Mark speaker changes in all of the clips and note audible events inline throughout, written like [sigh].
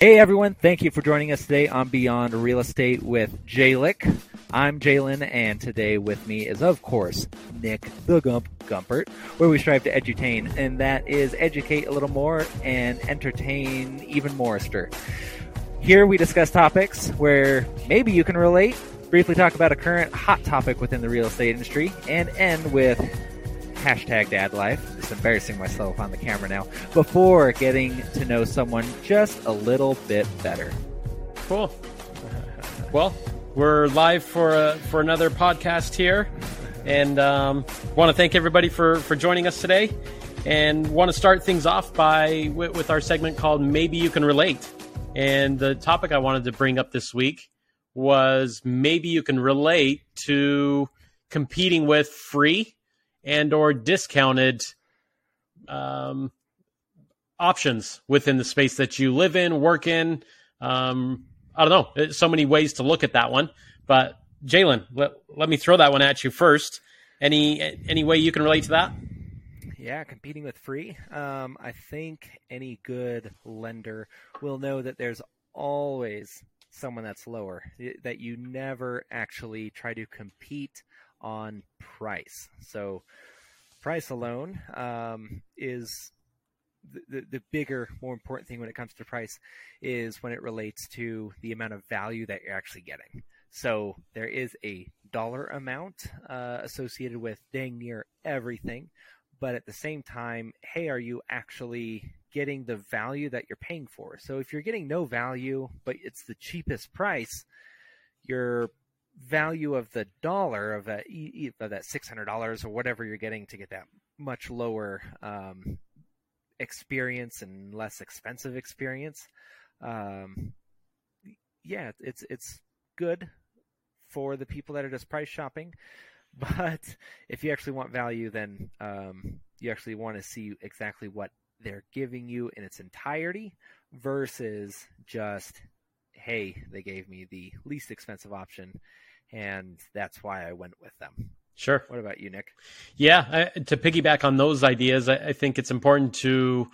Speaker 1: Hey everyone, thank you for joining us today on Beyond Real Estate with Jalick. I'm Jalen, and today with me is, of course, Nick the Gump Gumpert, where we strive to edutain, and that is educate a little more and entertain even more. Here we discuss topics where maybe you can relate, briefly talk about a current hot topic within the real estate industry, and end with hashtag dad life. Just embarrassing myself on the camera now. Before getting to know someone just a little bit better.
Speaker 2: Cool. Well, we're live for a, for another podcast here, and um, want to thank everybody for for joining us today. And want to start things off by with, with our segment called "Maybe You Can Relate." And the topic I wanted to bring up this week was maybe you can relate to competing with free and or discounted um, options within the space that you live in, work in. Um, I don't know. So many ways to look at that one. But Jalen, let, let me throw that one at you first. Any any way you can relate to that?
Speaker 1: Yeah, competing with free. Um, I think any good lender will know that there's always someone that's lower. That you never actually try to compete on price. So price alone um, is the, the, the, bigger, more important thing when it comes to price is when it relates to the amount of value that you're actually getting. So there is a dollar amount uh, associated with dang near everything, but at the same time, hey, are you actually getting the value that you're paying for? So if you're getting no value, but it's the cheapest price, you're value of the dollar of that of that six hundred dollars or whatever you're getting to get that much lower um, experience and less expensive experience. Um, yeah, it's it's good for the people that are just price shopping, [laughs] but if you actually want value, then um, you actually want to see exactly what they're giving you in its entirety versus just hey, they gave me the least expensive option and that's why I went with them.
Speaker 2: Sure.
Speaker 1: What about you, Nick?
Speaker 2: Yeah, I, to piggyback on those ideas, I, I, think it's important to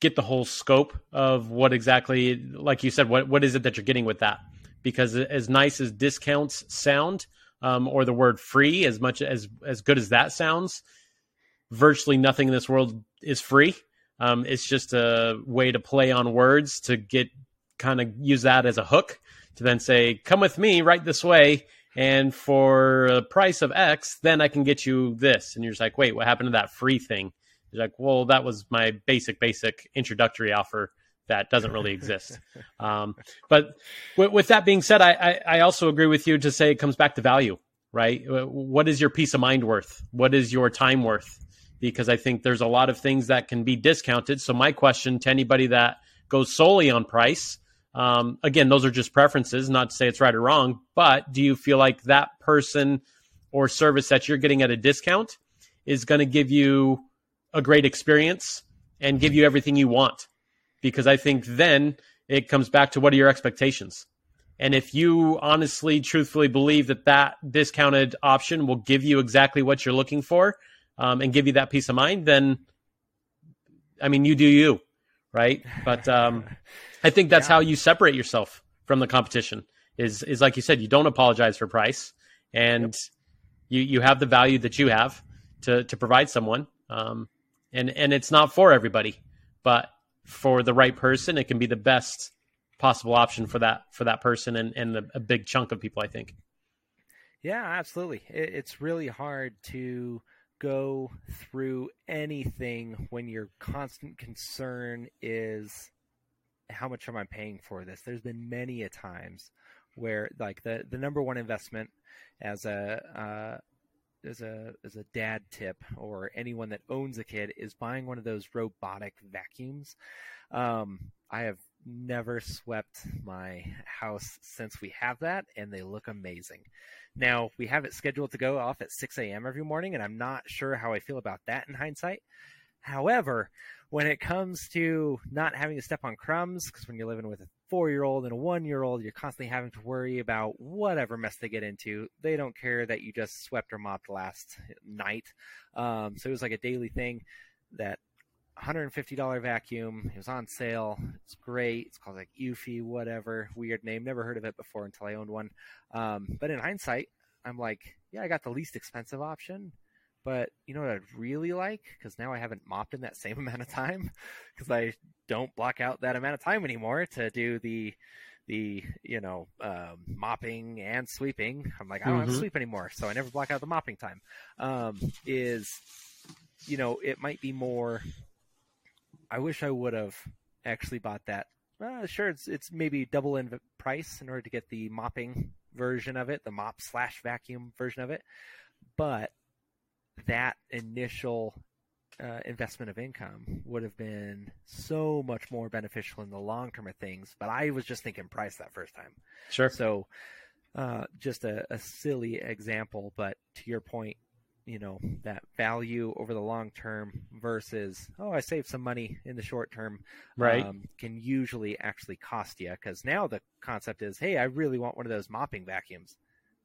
Speaker 2: get the whole scope of what exactly, like you said, what what is it that you're getting with that? Because as nice as discounts sound, um, or the word free, as much as as good as that sounds, virtually nothing in this world is free. Um, it's just a way to play on words to get kind of use that as a hook to then say, come with me right this way. And for a price of X, then I can get you this. And you're just like, wait, what happened to that free thing? You're like, well, that was my basic, basic introductory offer that doesn't really exist. [laughs] um, but w- with that being said, I, I, I also agree with you to say it comes back to value, right? What is your peace of mind worth? What is your time worth? Because I think there's a lot of things that can be discounted. So my question to anybody that goes solely on price um, again, those are just preferences, not to say it's right or wrong, but do you feel like that person or service that you're getting at a discount is going to give you a great experience and give you everything you want? Because I think then it comes back to what are your expectations? And if you honestly, truthfully believe that that discounted option will give you exactly what you're looking for um, and give you that peace of mind, then I mean, you do you, right? But um, [laughs] I think that's yeah. how you separate yourself from the competition. Is is like you said, you don't apologize for price, and yep. you you have the value that you have to to provide someone. Um, and and it's not for everybody, but for the right person, it can be the best possible option for that for that person and and a, a big chunk of people. I think.
Speaker 1: Yeah, absolutely. It, it's really hard to go through anything when your constant concern is how much am I paying for this? There's been many a times where like the the number one investment as a uh, as a as a dad tip or anyone that owns a kid is buying one of those robotic vacuums. Um, I have never swept my house since we have that, and they look amazing. Now we have it scheduled to go off at 6 a.m. every morning, and I'm not sure how I feel about that in hindsight. However, when it comes to not having to step on crumbs, because when you're living with a four year old and a one year old, you're constantly having to worry about whatever mess they get into. They don't care that you just swept or mopped last night. Um, so it was like a daily thing that $150 vacuum. It was on sale. It's great. It's called like Eufy, whatever. Weird name. Never heard of it before until I owned one. Um, but in hindsight, I'm like, yeah, I got the least expensive option. But you know what I'd really like? Because now I haven't mopped in that [laughs] same amount of time because I don't block out that amount of time anymore to do the the you know um, mopping and sweeping. I'm like I don't mm-hmm. have to sweep anymore, so I never block out the mopping time. Um, is you know it might be more. I wish I would have actually bought that. Uh, sure, it's it's maybe double in price in order to get the mopping version of it, the mop slash vacuum version of it, but that initial uh, investment of income would have been so much more beneficial in the long term of things. But I was just thinking price that first time.
Speaker 2: Sure.
Speaker 1: So, uh, just a, a, silly example, but to your point, you know, that value over the long term versus, oh, I saved some money in the short term,
Speaker 2: right.
Speaker 1: Um, can usually actually cost you. Because now the concept is, hey, I really want one of those mopping vacuums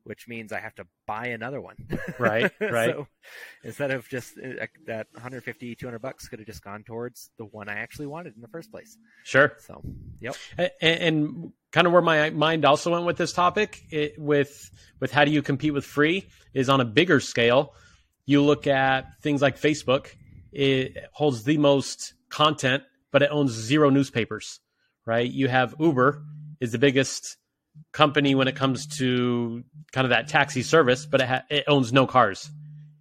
Speaker 1: which means I have to buy another one.
Speaker 2: Right, [laughs] right. so
Speaker 1: instead of just uh, that 150, 200 bucks could have just gone towards the one I actually wanted in the first place.
Speaker 2: Sure.
Speaker 1: So, yep.
Speaker 2: And, and kind of where my mind also went with this topic, it, with with how do you compete with free, is on a bigger scale. You look at things like Facebook. It holds the most content, but it owns zero newspapers. Right. You have Uber is the biggest company when it comes to kind of that taxi service, but it, ha- it owns no cars.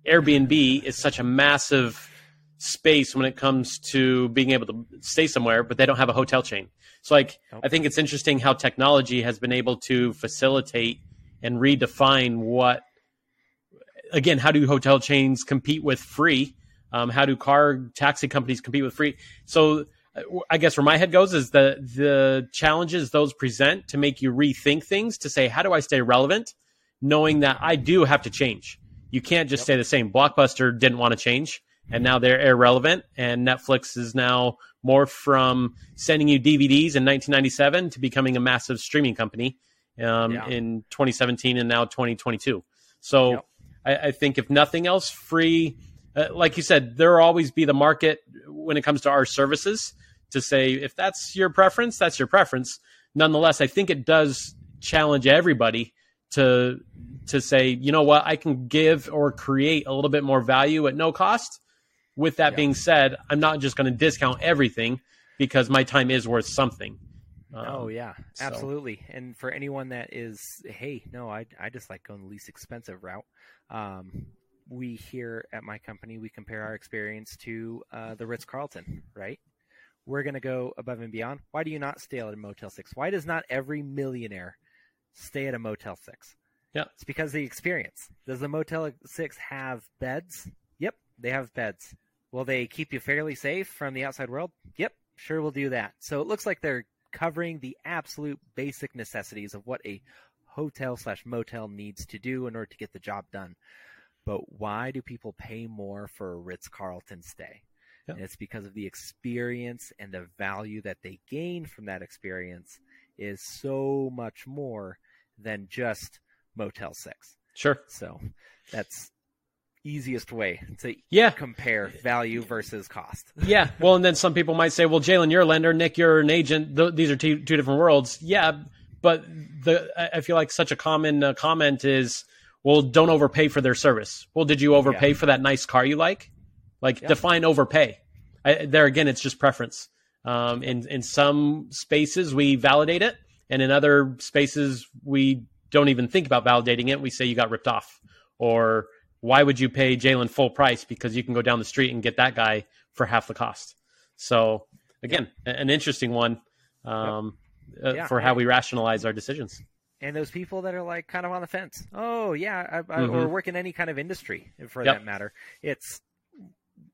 Speaker 2: Airbnb is such a massive space when it comes to being able to stay somewhere, but they don't have a hotel chain. So, like, I think it's interesting how technology has been able to facilitate and redefine what, again, how do hotel chains compete with free? Um, how do car taxi companies compete with free? So, I guess where my head goes is the the challenges those present to make you rethink things to say how do I stay relevant, knowing that I do have to change. You can't just yep. stay the same. Blockbuster didn't want to change, and now they're irrelevant. And Netflix is now more from sending you DVDs in 1997 to becoming a massive streaming company um, yeah. in 2017 and now 2022. So yep. I, I think if nothing else, free. Uh, like you said, there will always be the market when it comes to our services to say if that's your preference, that's your preference. Nonetheless, I think it does challenge everybody to to say, you know what, I can give or create a little bit more value at no cost. With that yeah. being said, I'm not just going to discount everything because my time is worth something.
Speaker 1: Um, oh yeah, absolutely. So. And for anyone that is, hey, no, I I just like going the least expensive route. Um, we here at my company we compare our experience to uh, the Ritz Carlton, right? we're going to go above and beyond. Why do you not stay at a Motel 6? Why does not every millionaire stay at a Motel 6?
Speaker 2: Yeah.
Speaker 1: It's because the experience. Does the Motel 6 have beds? Yep, they have beds. Will they keep you fairly safe from the outside world? Yep, sure will do that. So it looks like they're covering the absolute basic necessities of what a hotel slash motel needs to do in order to get the job done. But why do people pay more for a Ritz Carlton stay? And it's because of the experience and the value that they gain from that experience is so much more than just Motel 6.
Speaker 2: Sure.
Speaker 1: So that's easiest way to
Speaker 2: yeah.
Speaker 1: compare value versus cost. [laughs]
Speaker 2: yeah. Well, and then some people might say, well, Jalen, you're a lender. Nick, you're an agent. Th- these are two, two different worlds. Yeah. But the I feel like such a common uh, comment is, well, don't overpay for their service. Well, did you overpay yeah. for that nice car you like? Like yeah. define overpay. I, there again, it's just preference. Um, in in some spaces we validate it, and in other spaces we don't even think about validating it. We say you got ripped off, or why would you pay Jalen full price because you can go down the street and get that guy for half the cost? So again, an interesting one um, yep. uh, for how we rationalize our decisions.
Speaker 1: And those people that are like kind of on the fence, oh yeah, I, I, mm-hmm. or work in any kind of industry for yep. that matter. It's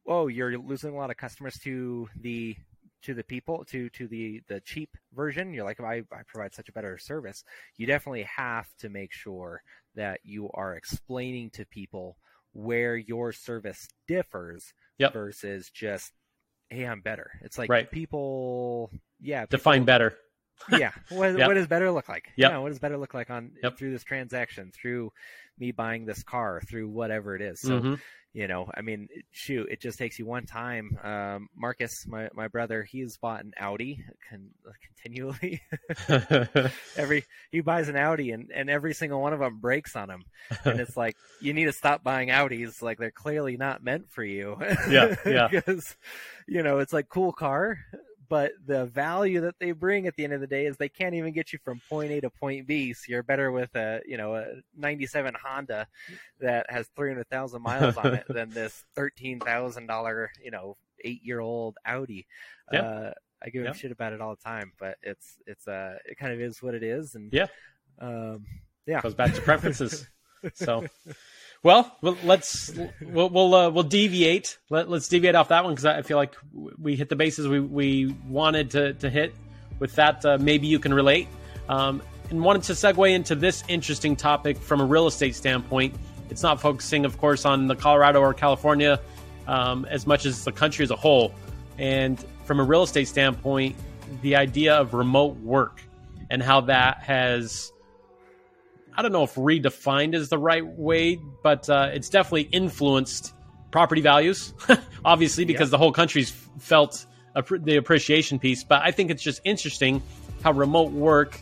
Speaker 1: oh, you're losing a lot of customers to the to the people to to the the cheap version you're like I, I provide such a better service you definitely have to make sure that you are explaining to people where your service differs
Speaker 2: yep.
Speaker 1: versus just hey i'm better it's like
Speaker 2: right.
Speaker 1: people yeah people,
Speaker 2: define better
Speaker 1: yeah. What,
Speaker 2: Yep.
Speaker 1: what does better look like?
Speaker 2: Yep.
Speaker 1: Yeah. What does better look like on
Speaker 2: Yep.
Speaker 1: through this transaction, through me buying this car, through whatever it is. So
Speaker 2: Mhm.
Speaker 1: you know, I mean, shoot, it just takes you one time. Um, Marcus, my my brother, he's bought an Audi con- continually. [laughs] [laughs] every he buys an Audi, and and every single one of them breaks on him, and it's like you need to stop buying Audis. Like they're clearly not meant for you.
Speaker 2: Yeah, yeah. [laughs]
Speaker 1: because you know it's like cool car, but the value that they bring at the end of the day is they can't even get you from point A to point B. So you're better with a you know a '97 Honda that has 300,000 miles on it [laughs] than this thirteen thousand dollar you know eight year old Audi.
Speaker 2: Yeah.
Speaker 1: Uh, I give
Speaker 2: Yeah.
Speaker 1: a shit about it all the time, but it's it's uh it kind of is what it is, and
Speaker 2: Yeah.
Speaker 1: um, yeah,
Speaker 2: Goes back to preferences. [laughs] So, well, let's we'll we'll, uh, we'll deviate. Let, let's deviate off that one because I feel like we hit the bases we, we wanted to, to hit. With that, uh, maybe you can relate. Um, and wanted to segue into this interesting topic from a real estate standpoint. It's not focusing, of course, on the Colorado or California um, as much as the country as a whole. And from a real estate standpoint, the idea of remote work and how that has I don't know if redefined is the right way, but uh, it's definitely influenced property values, [laughs] obviously, because
Speaker 1: Yeah.
Speaker 2: the whole country's felt the appreciation piece. But I think it's just interesting how remote work,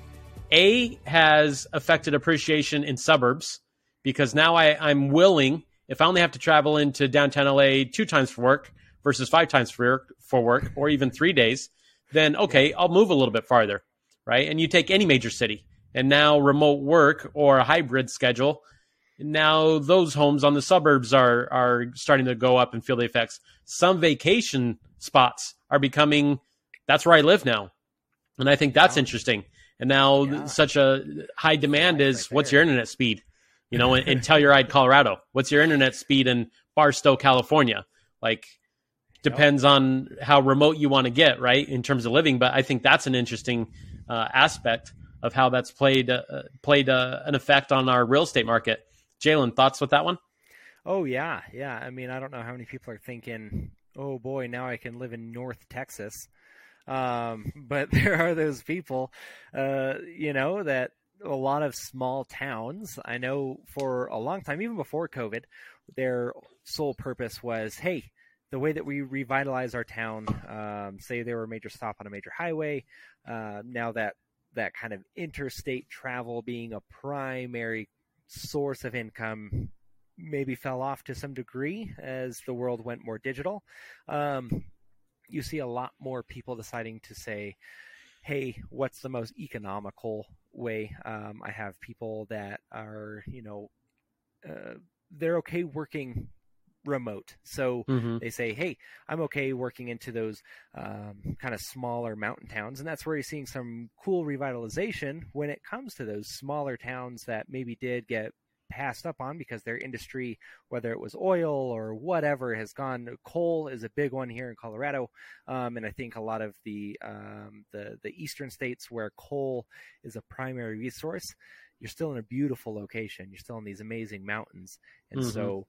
Speaker 2: A, has affected appreciation in suburbs, because now I, I'm willing, if I only have to travel into downtown LA two times for work versus five times for for work or even three days, then okay, I'll move a little bit farther, right? And you take any major city, and now remote work or a hybrid schedule, now those homes on the suburbs are are starting to go up and feel the effects. Some vacation spots are becoming that's where I live now, and I think that's
Speaker 1: Wow.
Speaker 2: interesting. And now
Speaker 1: Yeah.
Speaker 2: such a high demand
Speaker 1: Right,
Speaker 2: is
Speaker 1: right
Speaker 2: what's your internet speed? You know, [laughs] in, in Telluride, Colorado. What's your internet speed in Barstow, California? Like depends on how remote you want to get, right? In terms of living, but I think that's an interesting uh, aspect of how that's played uh, played uh, an effect on our real estate market. Jalen, thoughts with that one?
Speaker 1: Oh yeah, yeah. I mean, I don't know how many people are thinking, "Oh boy, now I can live in North Texas." Um, [laughs] but there are those people, uh, you know, that a lot of small towns. I know for a long time, even before COVID, their sole purpose was, "Hey, the way that we revitalize our town, um, say they were a major stop on a major highway, uh, now that that kind of interstate travel being a primary source of income maybe fell off to some degree as the world went more digital. Um, you see a lot more people deciding to say, hey, what's the most economical way? Um, I have people that are, you know, uh, they're okay working remote. So
Speaker 2: Mm-hmm.
Speaker 1: they say, hey, I'm okay working into those um, kind of smaller mountain towns. And that's where you're seeing some cool revitalization when it comes to those smaller towns that maybe did get passed up on because their industry, whether it was oil or whatever, has gone. Coal is a big one here in Colorado, um, and I think a lot of the um, the the eastern states where coal is a primary resource, you're still in a beautiful location. You're still in these amazing mountains, and
Speaker 2: Mhm.
Speaker 1: so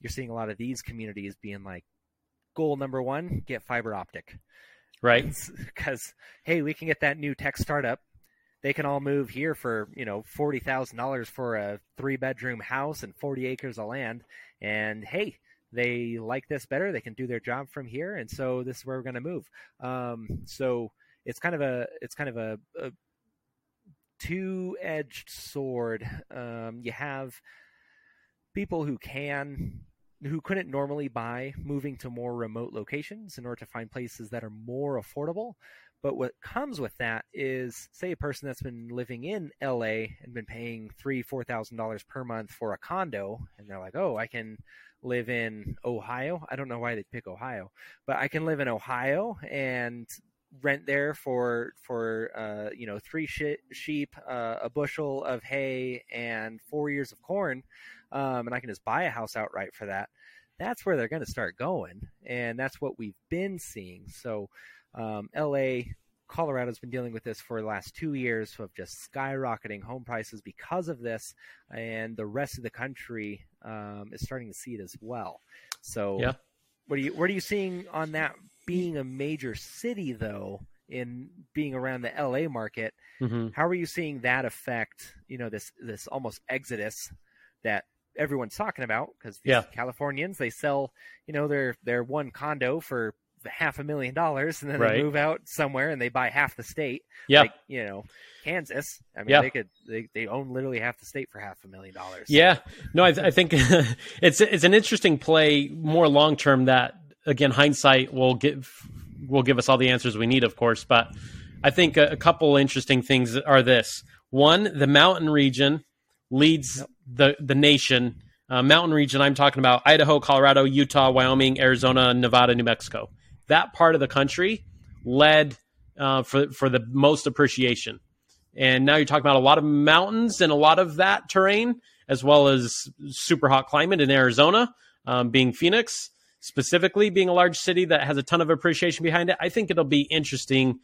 Speaker 1: you're seeing a lot of these communities being like, goal number one, get fiber optic
Speaker 2: Right. [laughs]
Speaker 1: because hey, we can get that new tech startup. They can all move here for you know forty thousand dollars for a three bedroom house and forty acres of land, and hey, they like this better. They can do their job from here, and so this is where we're going to move. Um, so it's kind of a it's kind of a, a two edged sword. Um, you have people who can who couldn't normally buy moving to more remote locations in order to find places that are more affordable. But what comes with that is, say, a person that's been living in LA and been paying three, four thousand dollars per month for a condo, and they're like, "Oh, I can live in Ohio." I don't know why they pick Ohio, but I can live in Ohio and rent there for for uh, you know three sheep, uh, a bushel of hay, and four years of corn, um, and I can just buy a house outright for that. That's where they're going to start going, and that's what we've been seeing. So, um, LA, Colorado's been dealing with this for the last two years of just skyrocketing home prices because of this, and the rest of the country um, is starting to see it as well. So,
Speaker 2: Yeah.
Speaker 1: what are you what are you seeing on that being a major city though? in being around the LA market.
Speaker 2: Mm-hmm.
Speaker 1: How are you seeing that affect, you know, this this almost exodus that everyone's talking about because
Speaker 2: Yeah.
Speaker 1: Californians they sell, you know, their their one condo for half a million dollars and then
Speaker 2: Right.
Speaker 1: they move out somewhere and they buy half the state.
Speaker 2: Yeah.
Speaker 1: Like, you know, Kansas. I mean,
Speaker 2: Yeah.
Speaker 1: they could they, they own literally half the state for half a million dollars.
Speaker 2: Yeah, no, I, I think [laughs] it's it's an interesting play, more long term. That again, hindsight will give will give us all the answers we need, of course. But I think a, a couple interesting things are this: one, the mountain region leads
Speaker 1: Yep.
Speaker 2: The the nation. Uh, mountain region, I'm talking about Idaho, Colorado, Utah, Wyoming, Arizona, Nevada, New Mexico. That part of the country led uh, for for the most appreciation. And now you're talking about a lot of mountains and a lot of that terrain, as well as super hot climate in Arizona, um, being Phoenix, specifically being a large city that has a ton of appreciation behind it. I think it'll be interesting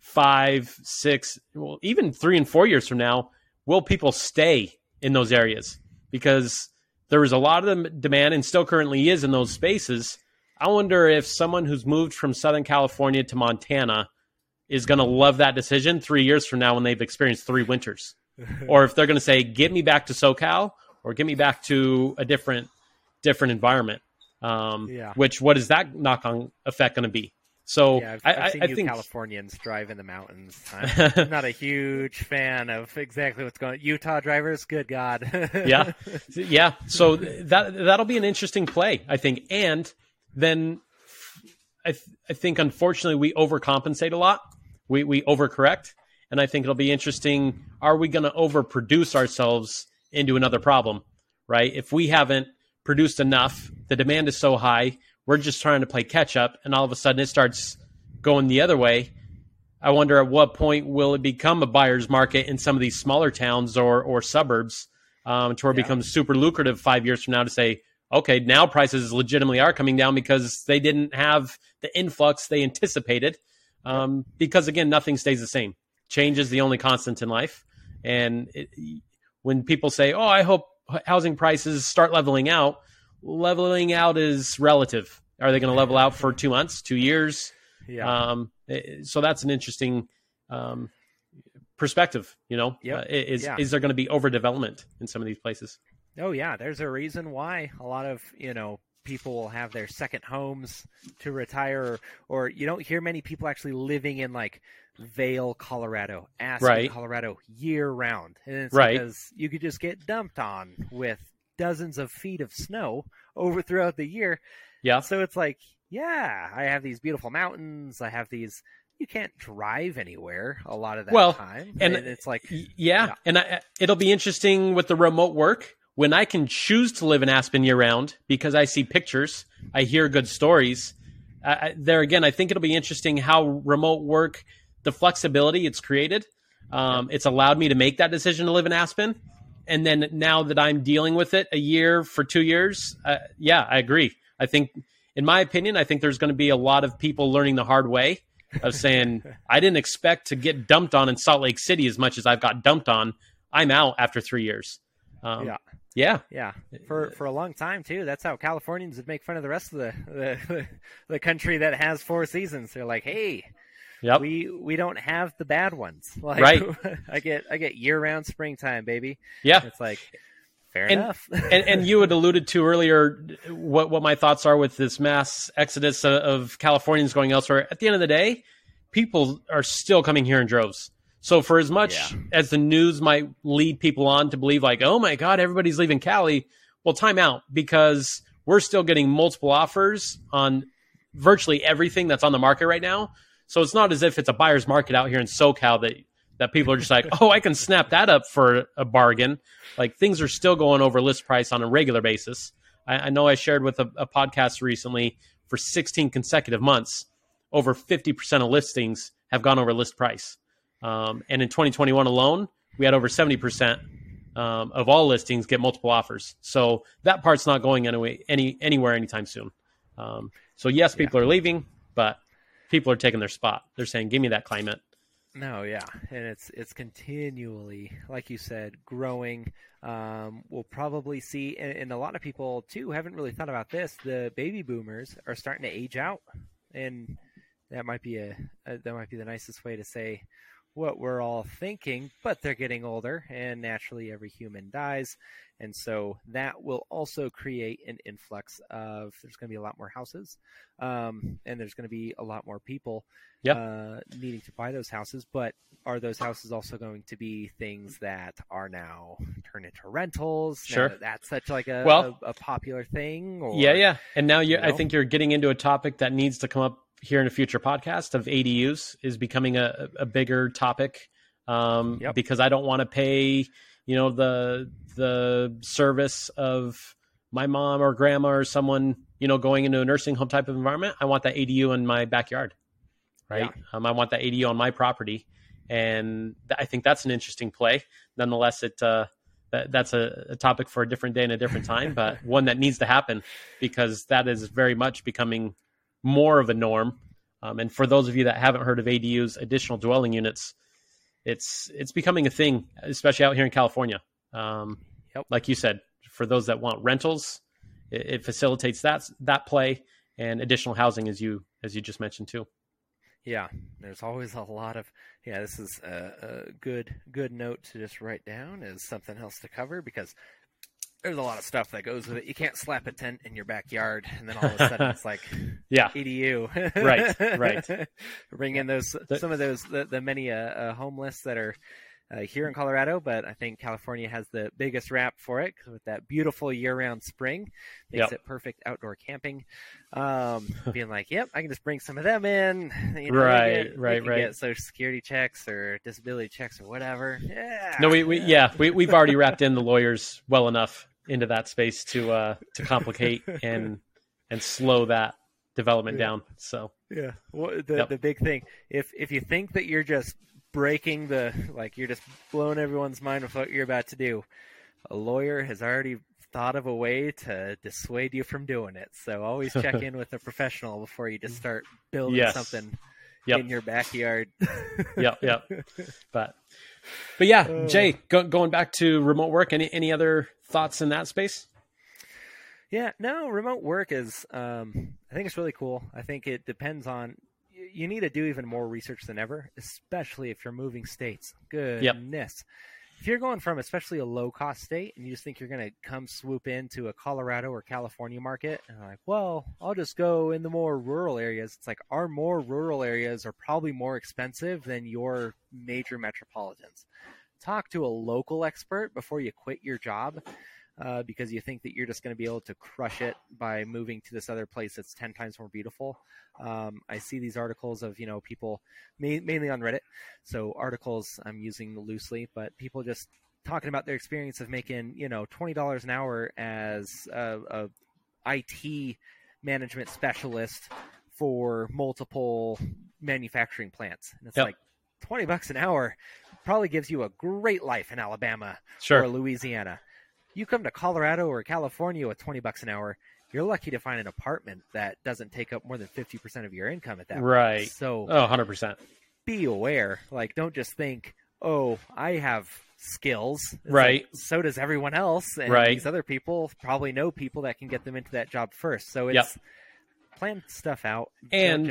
Speaker 2: five, six, well, even three and four years from now. Will people stay in those areas? Because there was a lot of dem- demand and still currently is in those spaces. I wonder if someone who's moved from Southern California to Montana is going to love that decision three years from now when they've experienced three winters, [laughs] or if they're going to say, "Get me back to SoCal," or "Get me back to a different different environment." Um,
Speaker 1: Yeah.
Speaker 2: Which what is that knock on effect going to be? So
Speaker 1: Yeah, I've,
Speaker 2: I,
Speaker 1: I've seen
Speaker 2: I
Speaker 1: you
Speaker 2: think
Speaker 1: Californians drive in the mountains. I'm, I'm [laughs] not a huge fan of exactly what's going. on. Utah drivers, good God. [laughs]
Speaker 2: yeah, yeah. So that that'll be an interesting play, I think. And then I th- I think unfortunately we overcompensate a lot. We we overcorrect, and I think it'll be interesting. Are we going to overproduce ourselves into another problem? Right? If we haven't produced enough, the demand is so high, we're just trying to play catch up, and all of a sudden it starts going the other way. I wonder at what point will it become a buyer's market in some of these smaller towns or or suburbs, um, to where it
Speaker 1: Yeah.
Speaker 2: becomes super lucrative five years from now to say, okay, now prices legitimately are coming down because they didn't have the influx they anticipated. Um, because again, nothing stays the same. Change is the only constant in life, and it, when people say, "Oh, I hope housing prices start leveling out," leveling out is relative. Are they going to level out for two months, two years?
Speaker 1: yeah.
Speaker 2: Um, eh, so that's an interesting um, perspective. You know,
Speaker 1: Yep.
Speaker 2: Uh, is
Speaker 1: Yeah.
Speaker 2: is there going to be overdevelopment in some of these places?
Speaker 1: Oh yeah, there's a reason why a lot of you know people will have their second homes to retire, or, or you don't hear many people actually living in like Vail, Colorado, Aspen,
Speaker 2: Right.
Speaker 1: Colorado, year round, and it's
Speaker 2: Right.
Speaker 1: because you could just get dumped on with dozens of feet of snow over throughout the year.
Speaker 2: Yeah,
Speaker 1: So it's like, yeah, I have these beautiful mountains. I have these. You can't drive anywhere a lot of that
Speaker 2: Well,
Speaker 1: time,
Speaker 2: and-
Speaker 1: it's like,
Speaker 2: yeah,
Speaker 1: Yeah.
Speaker 2: and I, it'll be interesting with the remote work when I can choose to live in Aspen year round because I see pictures, I hear good stories. I, I, there again, I think it'll be interesting how remote work, the flexibility it's created, um, it's allowed me to make that decision to live in Aspen. And then now that I'm dealing with it a year for two years, uh, yeah, I agree. I think, in my opinion, I think there's going to be a lot of people learning the hard way of saying, [laughs] I didn't expect to get dumped on in Salt Lake City as much as I've got dumped on. I'm out after three years. Um,
Speaker 1: Yeah.
Speaker 2: yeah,
Speaker 1: Yeah, for for a long time too. That's how Californians would make fun of the rest of the the, [laughs] the country that has four seasons. They're like, "Hey,
Speaker 2: yep,
Speaker 1: we we don't have the bad ones." [laughs] Like,
Speaker 2: Right. [laughs]
Speaker 1: I get I get year round springtime, baby.
Speaker 2: yeah.
Speaker 1: It's like fair
Speaker 2: And-
Speaker 1: enough. [laughs]
Speaker 2: and, and you had alluded to earlier what what my thoughts are with this mass exodus of, of Californians going elsewhere. At the end of the day, people are still coming here in droves. So for as much
Speaker 1: Yeah.
Speaker 2: as the news might lead people on to believe like, oh my God, everybody's leaving Cali, well, time out because we're still getting multiple offers on virtually everything that's on the market right now. So it's not as if it's a buyer's market out here in SoCal that that people are just like, oh, I can snap that up for a bargain. Like things are still going over list price on a regular basis. I, I know I shared with a, a podcast recently for 16 consecutive months, over 50% of listings have gone over list price. Um, and in 2021 alone, we had over 70% um, of all listings get multiple offers. So that part's not going anyway, any anywhere anytime soon. Um, so yes, people are leaving, but people are taking their spot. They're saying, "Give me that climate."
Speaker 1: No, yeah, and it's it's continually, like you said, growing. Um, we'll probably see, and, and a lot of people too haven't really thought about this. The baby boomers are starting to age out, and that might be a, a that might be the nicest way to say what we're all thinking, but they're getting older, and naturally every human dies. And so that will also create an influx of there's going to be a lot more houses, um, and there's going to be a lot more people
Speaker 2: Yep.
Speaker 1: uh, needing to buy those houses. But are those houses also going to be things that are now turned into rentals?
Speaker 2: Sure.
Speaker 1: that that's such like a,
Speaker 2: Well-
Speaker 1: a, a popular thing. Or,
Speaker 2: yeah, yeah. And now you,
Speaker 1: you
Speaker 2: I think you're getting into a topic that needs to come up here in a future podcast of ADUs is becoming a, a bigger topic. Um,
Speaker 1: Yep.
Speaker 2: because I don't want to pay, you know, the the service of my mom or grandma or someone, you know, going into a nursing home type of environment. I want that ADU in my backyard, right? Um, I want that ADU on my property, and th- I think that's an interesting play. Nonetheless, it uh, that, that's a, a topic for a different day and a different time, but [laughs] one that needs to happen because that is very much becoming more of a norm. Um, and for those of you that haven't heard of ADUs, additional dwelling units, it's it's becoming a thing, especially out here in California. Um,
Speaker 1: Yep.
Speaker 2: Like you said, for those that want rentals, it, it facilitates that that play and additional housing, as you as you just mentioned too.
Speaker 1: Yeah, there's always a lot of yeah. This is a, a good good note to just write down as something else to cover because there's a lot of stuff that goes with it. You can't slap a tent in your backyard and then all of a sudden it's like [laughs]
Speaker 2: Yeah,
Speaker 1: EDU. [laughs]
Speaker 2: Right, right. [laughs]
Speaker 1: Bring in those some of those the, the many uh, uh, homeless that are uh, here in Colorado, but I think California has the biggest rap for it 'cause with that beautiful year-round spring makes
Speaker 2: Yep.
Speaker 1: it perfect outdoor camping. Um, being like, yep, I can just bring some of them in. You know,
Speaker 2: Right,
Speaker 1: get-
Speaker 2: right, right.
Speaker 1: Get social security checks or disability checks or whatever. Yeah.
Speaker 2: no, we, we yeah we we've already wrapped in the lawyers well enough into that space to uh to complicate [laughs] and and slow that development
Speaker 1: Yeah.
Speaker 2: down. So
Speaker 1: Yeah. Well, the
Speaker 2: Yep.
Speaker 1: the big thing, if if you think that you're just breaking the like you're just blowing everyone's mind with what you're about to do, a lawyer has already thought of a way to dissuade you from doing it. So always check [laughs] in with a professional before you just start building
Speaker 2: Yes.
Speaker 1: something
Speaker 2: Yep.
Speaker 1: in your backyard. [laughs]
Speaker 2: yep, yep. But but yeah,
Speaker 1: Uh.
Speaker 2: Jay, go, going back to remote work. Any any other thoughts in that space?
Speaker 1: Yeah, no, remote work is. Um, I think it's really cool. I think it depends on. You you need to do even more research than ever, especially if you're moving states. Goodness, if you're going from especially a low cost state and you just think you're going to come swoop into a Colorado or California market, and like, well, I'll just go in the more rural areas. It's like our more rural areas are probably more expensive than your major metropolitans. Talk to a local expert before you quit your job uh, because you think that you're just going to be able to crush it by moving to this other place that's 10 times more beautiful. Um, I see these articles of, you know, people ma- mainly on Reddit. So articles I'm using loosely, but people just talking about their experience of making, you know, $20 an hour as a, a IT management specialist for multiple manufacturing plants. And it's
Speaker 2: Yep.
Speaker 1: like 20 bucks an hour probably gives you a great life in Alabama
Speaker 2: Sure.
Speaker 1: or Louisiana. You come to Colorado or California with 20 bucks an hour, you're lucky to find an apartment that doesn't take up more than 50% of your income at that point.
Speaker 2: Right.
Speaker 1: So
Speaker 2: Oh, 100%.
Speaker 1: be aware. Like, don't just think, oh, I have skills. It's
Speaker 2: Right.
Speaker 1: like, so does everyone else. And
Speaker 2: Right.
Speaker 1: these other people probably know people that can get them into that job first. So it's plan stuff out.
Speaker 2: And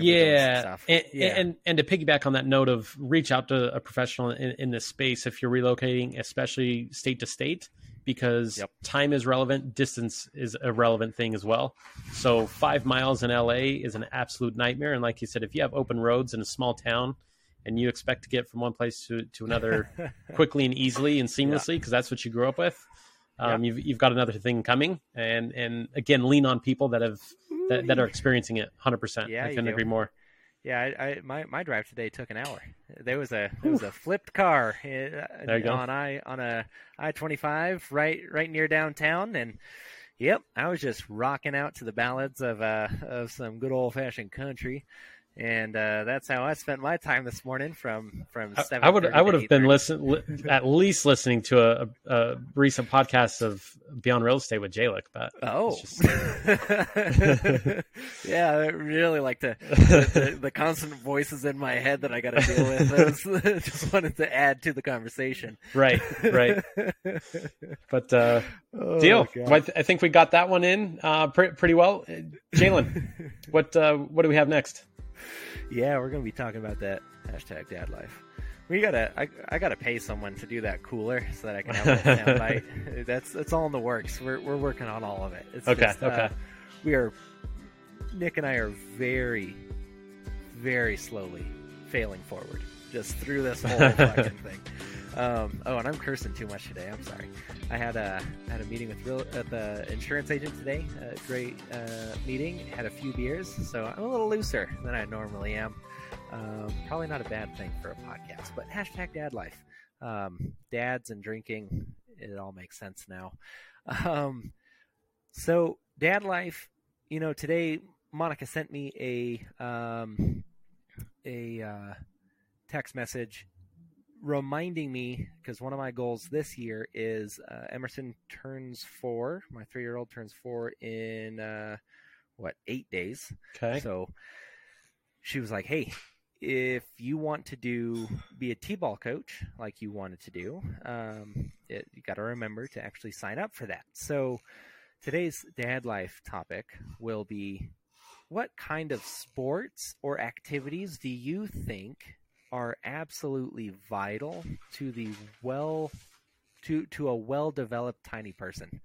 Speaker 2: yeah,
Speaker 1: stuff.
Speaker 2: and,
Speaker 1: yeah.
Speaker 2: and and to piggyback on that note of reach out to a professional in, in this space if you're relocating, especially state to state, because
Speaker 1: Yep.
Speaker 2: time is relevant, distance is a relevant thing as well. So five miles in LA is an absolute nightmare, and like you said, if you have open roads in a small town and you expect to get from one place to, to another [laughs] quickly and easily and seamlessly because that's what you grew up with. Um, you've you've got another thing coming, and and again, lean on people that have that, that are experiencing it. Hundred percent.
Speaker 1: Yeah,
Speaker 2: I couldn't agree more.
Speaker 1: Yeah, I, I my my drive today took an hour. There was a there was a flipped car uh,
Speaker 2: There you go.
Speaker 1: on I on a I twenty five right right near downtown, and yep, I was just rocking out to the ballads of uh of some good old fashioned country, and uh, that's how I spent my time this morning from from seven.
Speaker 2: I would I would have been listen li- at least listening to a, a, recent podcast of Beyond Real Estate with Jalik, but
Speaker 1: Oh,
Speaker 2: it's [laughs]
Speaker 1: yeah, I really like the, the, the the constant voices in my head that I got to deal with. [laughs] I was, [laughs] just wanted to add to the conversation.
Speaker 2: right, right. But uh,
Speaker 1: Oh,
Speaker 2: deal. I, th- I think we got that one in uh, pre- pretty well. Jalen, what uh, what do we have next?
Speaker 1: Yeah, we're gonna be talking about that hashtag dad life. We gotta, I, I gotta pay someone to do that cooler so that I can have a sound [laughs] bite. That's that's all in the works. We're we're working on all of it. It's
Speaker 2: Okay,
Speaker 1: just, uh,
Speaker 2: okay.
Speaker 1: we are, Nick and I are very, very slowly failing forward, just through this [laughs] whole fucking thing. Um, oh, and I'm cursing too much today. I'm sorry. I had a had a meeting with real at the insurance agent today. A great uh, meeting. Had a few beers, so I'm a little looser than I normally am. Um, probably not a bad thing for a podcast, but hashtag dad life. Um, dads and drinking, it all makes sense now. Um, so dad life, you know, today Monica sent me a um, a uh, text message reminding me because one of my goals this year is uh, Emerson turns four. My three year old turns four in uh, what eight days.
Speaker 2: Okay.
Speaker 1: So she was like, "Hey, if you want to do be a t-ball coach like you wanted to do, um, it, you got to remember to actually sign up for that." So today's dad life topic will be what kind of sports or activities do you think are absolutely vital to the well to to a well developed tiny person.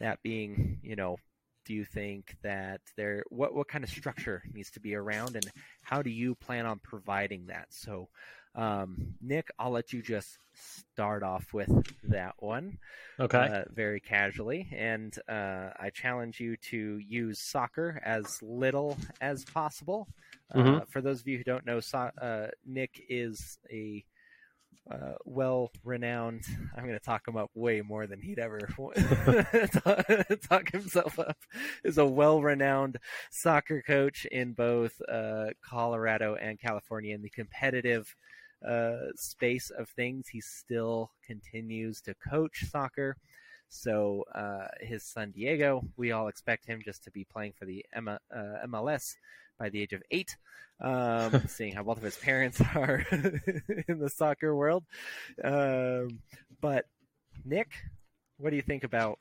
Speaker 1: That being you know do you think that there what what kind of structure needs to be around and how do you plan on providing that? So um, nick i'll let you just start off with that one
Speaker 2: Okay.
Speaker 1: uh, very casually. And uh, i challenge you to use soccer as little as possible uh,
Speaker 2: Mhm.
Speaker 1: for those of you who don't know so- uh, nick is a uh, well renowned. I'm going to talk him up way more than he'd ever [laughs] [laughs] talk, talk himself up. Is a well renowned soccer coach in both uh, Colorado and California in the competitive uh, space of things. He still continues to coach soccer. So uh, his son Diego, we all expect him just to be playing for the M- uh, MLS by the age of eight um, [laughs] seeing how both of his parents [laughs] are in the soccer world. Um, but Nick, what do you think about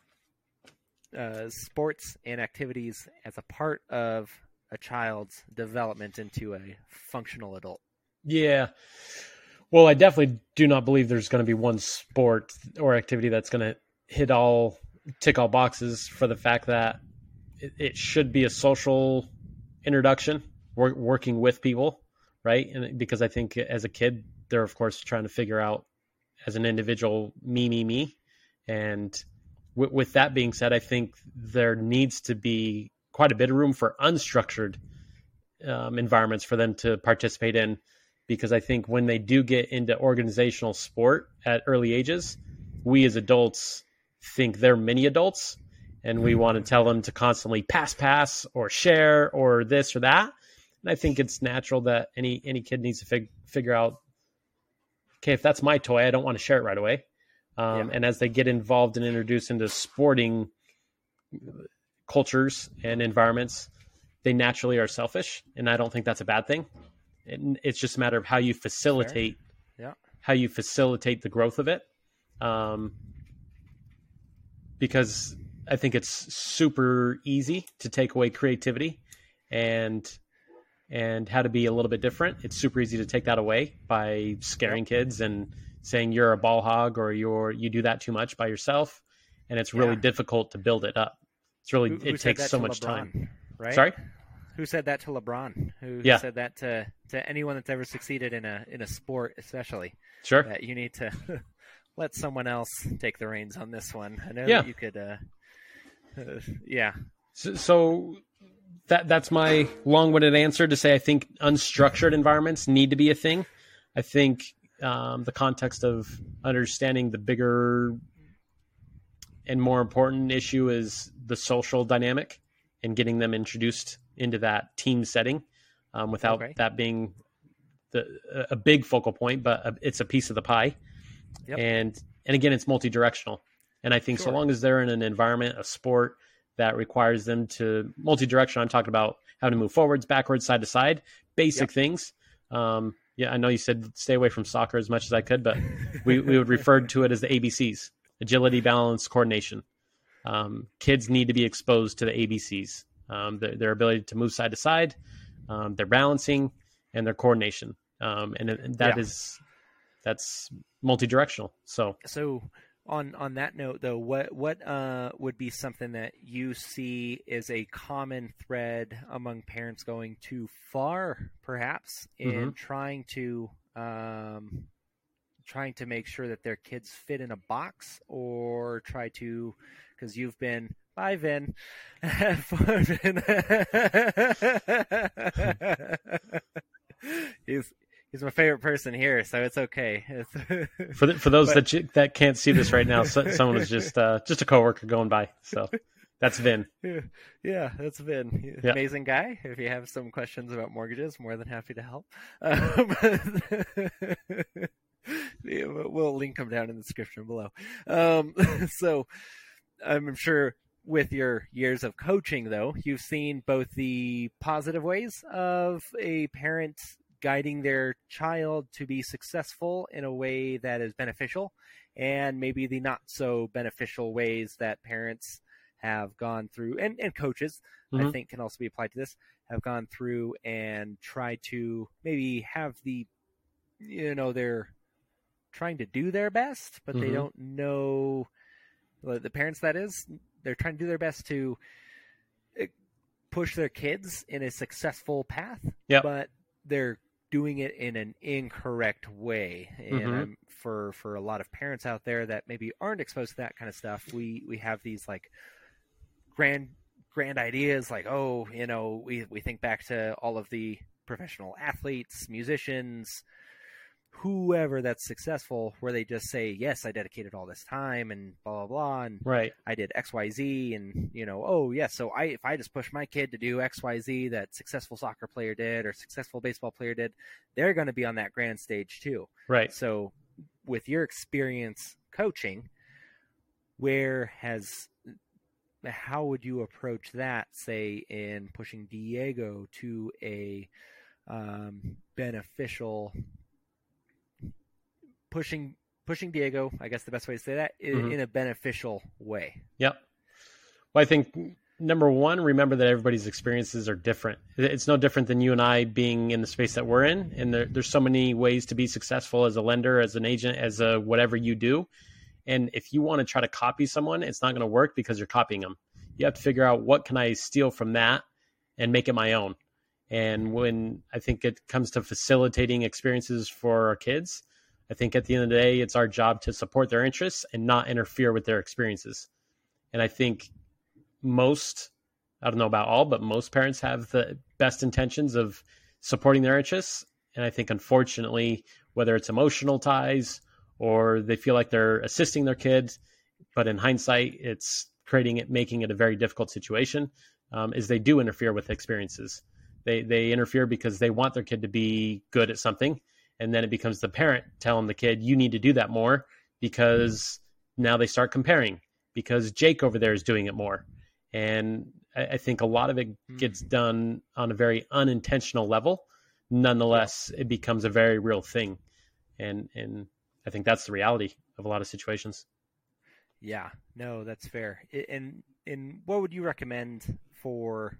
Speaker 1: uh, sports and activities as a part of a child's development into a functional adult?
Speaker 2: Yeah. Well, I definitely do not believe there's going to be one sport or activity that's going to hit all, tick all boxes for the fact that it, it should be a social introduction, work, working with people, right? And because I think as a kid, they're of course trying to figure out as an individual, me, me, me. And with, with that being said, I think there needs to be quite a bit of room for unstructured um, environments for them to participate in because I think when they do get into organizational sport at early ages, we as adults think they're mini adults and we want to tell them to constantly pass pass or share or this or that. And I think it's natural that any any kid needs to fig- figure out okay, if that's my toy, I don't want to share it right away. Um,
Speaker 1: Yeah.
Speaker 2: And as they get involved and introduced into sporting cultures and environments, they naturally are selfish, and I don't think that's a bad thing. It, it's just a matter of how you facilitate,
Speaker 1: Yeah.
Speaker 2: how you facilitate the growth of it. Um, because I think it's super easy to take away creativity and and how to be a little bit different. It's super easy to take that away by scaring kids and saying you're a ball hog or you're you do that too much by yourself, and it's really
Speaker 1: Yeah.
Speaker 2: difficult to build it up. It's really
Speaker 1: Who- who
Speaker 2: it takes so much
Speaker 1: LeBron,
Speaker 2: time.
Speaker 1: Right?
Speaker 2: Sorry.
Speaker 1: Who said that to LeBron? Who
Speaker 2: Yeah.
Speaker 1: said that to, to anyone that's ever succeeded in a in a sport, especially
Speaker 2: Sure.
Speaker 1: that you need to [laughs] let someone else take the reins on this one. I know
Speaker 2: Yeah.
Speaker 1: that you could. Uh, [laughs] yeah,
Speaker 2: So, so that that's my long-winded answer to say I think unstructured environments need to be a thing. I think um, the context of understanding the bigger and more important issue is the social dynamic and getting them introduced into that team setting um, without
Speaker 1: Okay.
Speaker 2: that being the a big focal point, but a, it's a piece of the pie.
Speaker 1: Yep.
Speaker 2: And and again, it's multi-directional. And I think so long as they're in an environment, a sport that requires them to multi-directional, I'm talking about having to move forwards, backwards, side to side, basic
Speaker 1: Yep.
Speaker 2: things. Um, yeah, I know you said stay away from soccer as much as I could, but we, we would refer to it as the ABCs: agility, balance, coordination. Um, kids need to be exposed to the ABCs, um, their, their ability to move side to side, um, their balancing, and their coordination. Um, and, and that
Speaker 1: Yeah.
Speaker 2: is that's multi-directional. So
Speaker 1: So on on that note though, what what uh would be something that you see is a common thread among parents going too far perhaps in trying to um trying to make sure that their kids fit in a box or try to because you've been Bye, Vin. he's he's my favorite person here, so it's okay. It's- [laughs]
Speaker 2: for the, for those
Speaker 1: But-
Speaker 2: that that can't see this right now, so, someone is just uh, just a coworker going by. So that's Vin. [laughs]
Speaker 1: Yeah, that's Vin. Amazing guy. If you have some questions about mortgages, more than happy to help. [laughs] Um, we'll- link him down in the description below. Um, so I'm sure with your years of coaching, though, you've seen both the positive ways of a parent guiding their child to be successful in a way that is beneficial, and maybe the not so beneficial ways that parents have gone through, and, and coaches, I
Speaker 2: Mhm.
Speaker 1: think, can also be applied to this, have gone through and try to maybe have the, you know, they're trying to do their best, but they
Speaker 2: Mhm.
Speaker 1: don't know the the parents that is they're trying to do their best to eh, push their kids in a successful path
Speaker 2: Yep.
Speaker 1: but they're doing it in an incorrect way and
Speaker 2: Mhm.
Speaker 1: um, for for a lot of parents out there that maybe aren't exposed to that kind of stuff we we have these like grand grand ideas like oh you know we we think back to all of the professional athletes musicians whoever that's successful where they just say yes i dedicated all this time and blah blah blah and
Speaker 2: Right.
Speaker 1: I did XYZ and you know, oh yes, so I if I just push my kid to do XYZ that successful soccer player did or successful baseball player did, they're going to be on that grand stage too.
Speaker 2: Right.
Speaker 1: So with your experience coaching, where has how would you approach that say in pushing Diego to a um, beneficial pushing pushing Diego, I guess the best way to say that, in,
Speaker 2: Mhm.
Speaker 1: in a beneficial way.
Speaker 2: Yep. Well, I think number one, remember that everybody's experiences are different. It's no different than you and I being in the space that we're in, and there, there's so many ways to be successful as a lender, as an agent, as a whatever you do. And if you want to try to copy someone, it's not going to work because you're copying them. You have to figure out what can I steal from that and make it my own. And when I think it comes to facilitating experiences for our kids, I think at the end of the day, it's our job to support their interests and not interfere with their experiences. And I think most, I don't know about all, but most parents have the best intentions of supporting their interests. And I think, unfortunately, whether it's emotional ties or they feel like they're assisting their kids, but in hindsight, it's creating it, making it a very difficult situation, um, is they do interfere with experiences. They, they interfere because they want their kid to be good at something. And then it becomes the parent telling the kid, you need to do that more because now they start comparing because Jake over there is doing it more. And I, I think a lot of it hmm. gets done on a very unintentional level. Nonetheless, it becomes a very real thing. And, and I think that's the reality of a lot of situations.
Speaker 1: Yeah, no, that's fair. And and what would you recommend for,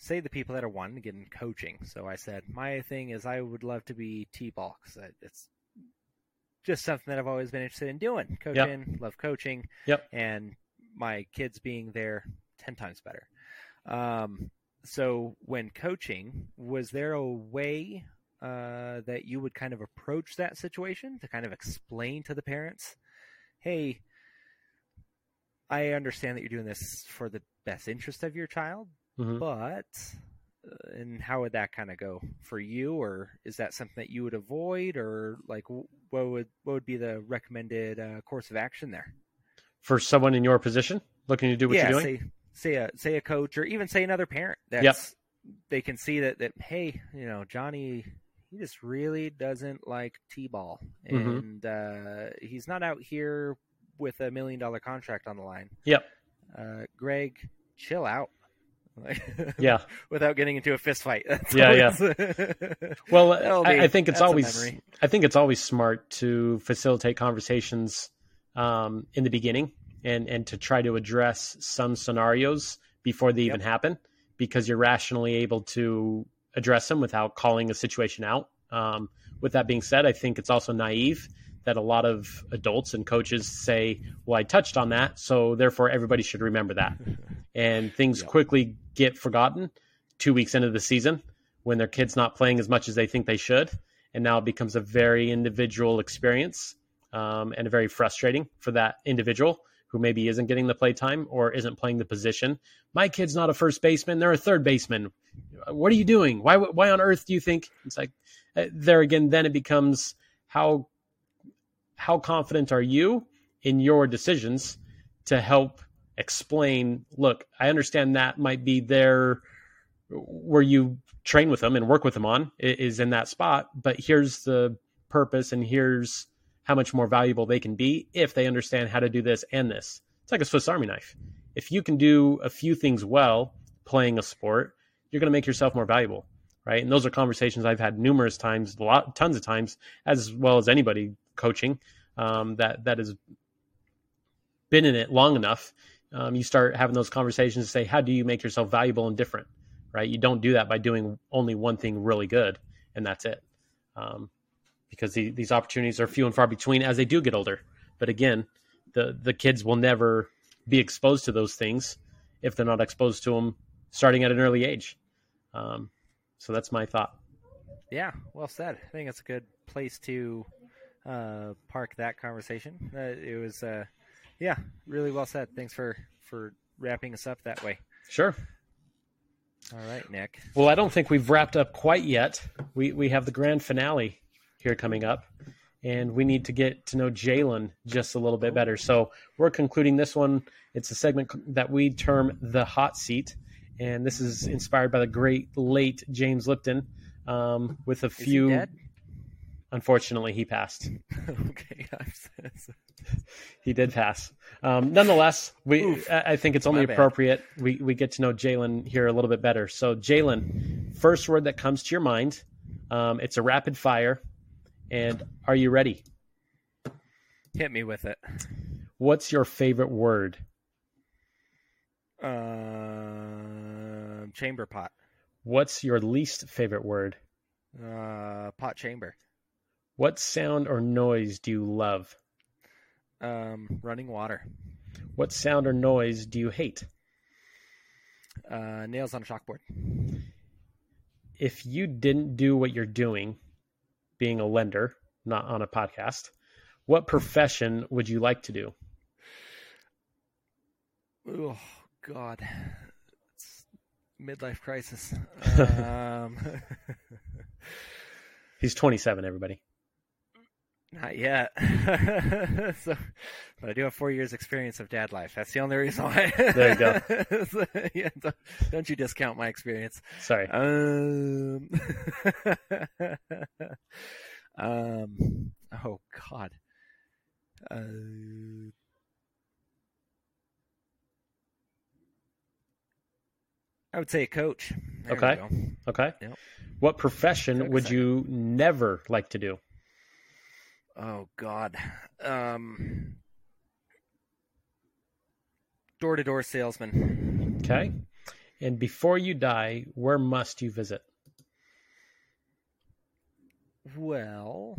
Speaker 1: say, the people that are wanting to get in coaching? So I said my thing is I would love to be T-ball because it's just something that I've always been interested in doing. Coaching, love coaching.
Speaker 2: Yep.
Speaker 1: And my kids being there ten times better. Um, so when coaching, was there a way uh, that you would kind of approach that situation to kind of explain to the parents, hey? I understand that you're doing this for the best interest of your child,
Speaker 2: Mhm.
Speaker 1: but uh, and how would that kind of go for you, or is that something that you would avoid, or like what would what would be the recommended uh, course of action there?
Speaker 2: For someone in your position looking to do what
Speaker 1: yeah,
Speaker 2: you're doing,
Speaker 1: say say a say a coach, or even say another parent that's they can see that that hey, you know Johnny. He just really doesn't like t-ball,
Speaker 2: Mhm.
Speaker 1: and uh, he's not out here with a million dollar contract on the line.
Speaker 2: Yep.
Speaker 1: Uh, Greg, chill out. [laughs]
Speaker 2: yeah.
Speaker 1: Without getting into a fist fight. [laughs] That's
Speaker 2: Yeah, yeah. [laughs] Well, I,
Speaker 1: be-
Speaker 2: I think it's always. I think it's always smart to facilitate conversations um, in the beginning and and to try to address some scenarios before they even happen because you're rationally able to address them without calling a situation out. Um, with that being said, I think it's also naive that a lot of adults and coaches say, "Well, I touched on that, so therefore everybody should remember that," and things yep. quickly get forgotten two weeks into the season when their kid's not playing as much as they think they should, and now it becomes a very individual experience um, and very frustrating for that individual who maybe isn't getting the play time or isn't playing the position. My kid's not a first baseman; they're a third baseman. What are you doing? Why? Why on earth do you think it's like? Uh, there again, then it becomes how how confident are you in your decisions to help explain look i understand that might be there where you train with them and work with them on is in that spot but here's the purpose and here's how much more valuable they can be if they understand how to do this and this. It's like a swiss army knife. If you can do a few things well playing a sport you're going to make yourself more valuable right? And those are conversations i've had numerous times a lot tons of times as well as anybody coaching um, that that has been in it long enough, um, you start having those conversations to say, how do you make yourself valuable and different? Right? You don't do that by doing only one thing really good, and that's it. Um, because the, these opportunities are few and far between as they do get older. But again, the the kids will never be exposed to those things if they're not exposed to them starting at an early age. Um, so that's my thought.
Speaker 1: Yeah, well said. I think it's a good place to uh, park that conversation. Uh, it was, uh, yeah, really well said. Thanks for for wrapping us up that way.
Speaker 2: Sure.
Speaker 1: All right, Nick.
Speaker 2: Well, I don't think we've wrapped up quite yet. We we have the grand finale here coming up, and we need to get to know Jalen just a little bit better. So we're concluding this one. It's a segment that we term the hot seat, and this is inspired by the great late James Lipton. Um, with a
Speaker 1: is
Speaker 2: few Unfortunately, he passed. [laughs]
Speaker 1: okay,
Speaker 2: he did pass. Um, nonetheless, we Oof. I think it's only appropriate we we get to know Jalen here a little bit better. So, Jalen, first word that comes to your mind. Um, it's a rapid fire, and are you ready?
Speaker 1: Hit me with it.
Speaker 2: What's your favorite word?
Speaker 1: Uh, chamber pot.
Speaker 2: What's your least favorite word?
Speaker 1: Uh, pot chamber.
Speaker 2: What sound or noise do you love?
Speaker 1: Um, running water.
Speaker 2: What sound or noise do you hate?
Speaker 1: Uh, nails on a chalkboard.
Speaker 2: If you didn't do what you're doing, being a lender, not on a podcast, what profession would you like to do?
Speaker 1: Oh God, it's midlife crisis. [laughs] um... [laughs]
Speaker 2: He's 27. Everybody.
Speaker 1: Not yet. [laughs] so, but I do have four years experience of dad life. That's the only reason why.
Speaker 2: there you go.
Speaker 1: so, [laughs] yeah, don't, don't, you discount my experience.
Speaker 2: Sorry.
Speaker 1: Um, [laughs] um oh God. Uh, I would say a coach.
Speaker 2: There okay. Okay. Yep. What profession would you never like to do?
Speaker 1: Oh God. Um door to door salesman.
Speaker 2: Okay. And before you die, where must you visit?
Speaker 1: Well,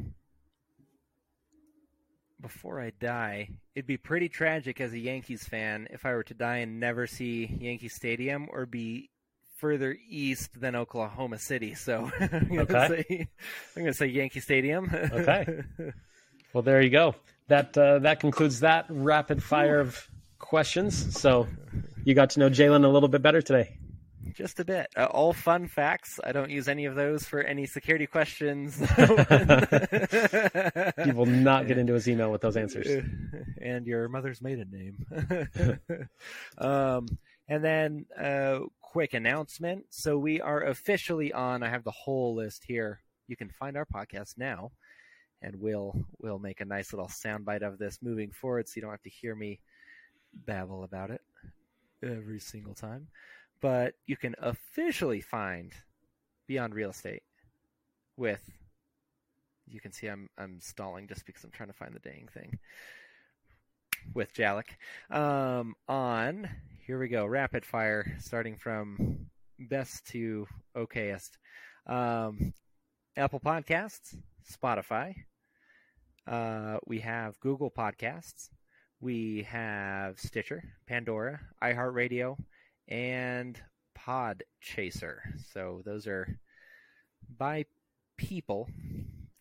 Speaker 1: before I die, it'd be pretty tragic as a Yankees fan if I were to die and never see Yankee Stadium or be further east than Oklahoma City. So [laughs] I'm going to okay. say to say Yankee Stadium.
Speaker 2: okay. [laughs] Well, there you go. That uh, that concludes that rapid fire of questions. So you got to know Jalen a little bit better today.
Speaker 1: Just a bit. Uh, all fun facts. I don't use any of those for any security questions. [laughs] he
Speaker 2: will not get into his email with those answers.
Speaker 1: And your mother's maiden name. um, and then uh, quick announcement. So we are officially on. I have the whole list here. You can find our podcast now, and we'll we'll make a nice little soundbite of this moving forward, so you don't have to hear me babble about it every single time. But you can officially find Beyond Real Estate with. You can see I'm I'm stalling just because I'm trying to find the dang thing with Jalek um, on here we go. Rapid fire, starting from best to okayest. Um, Apple Podcasts, Spotify. Uh, we have Google Podcasts. We have Stitcher, Pandora, iHeartRadio, and Pod Chaser. So those are by people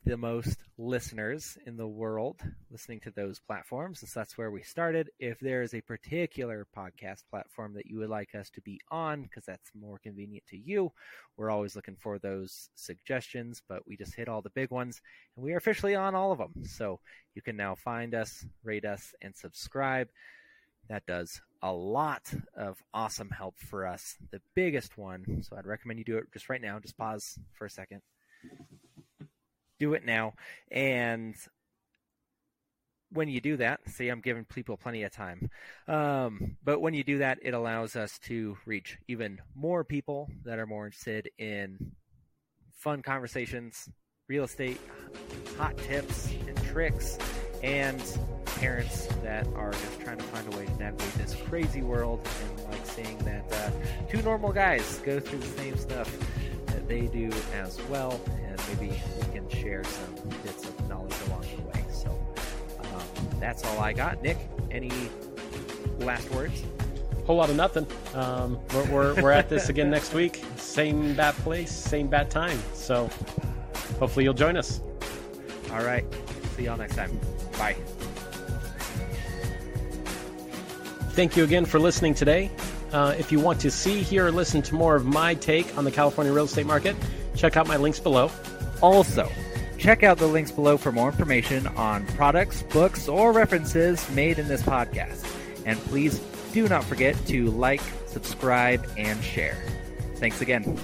Speaker 1: the most listeners in the world listening to those platforms. Since that's where we started. If there is a particular podcast platform that you would like us to be on, because that's more convenient to you, we're always looking for those suggestions. But we just hit all the big ones, and we are officially on all of them. So you can now find us, rate us, and subscribe. That does a lot of awesome help for us. The biggest one, so I'd recommend you do it just right now. Just pause for a second do it now. And when you do that, see, I'm giving people plenty of time. Um, but when you do that, it allows us to reach even more people that are more interested in fun conversations, real estate, hot tips and tricks, and parents that are just trying to find a way to navigate this crazy world and like seeing that uh, two normal guys go through the same stuff they do as well, and maybe we can share some bits of knowledge along the way. So um, that's all I got. Nick, any last words?
Speaker 2: Whole lot of nothing. Um, we're, we're, we're at this again next week. Same bat place, same bat time. So hopefully you'll join us.
Speaker 1: All right. See y'all next time. Bye.
Speaker 2: Thank you again for listening today. Uh, if you want to see, hear, or listen to more of my take on the California real estate market, check out my links below.
Speaker 1: Also, check out the links below for more information on products, books, or references made in this podcast. And please do not forget to like, subscribe, and share. Thanks again.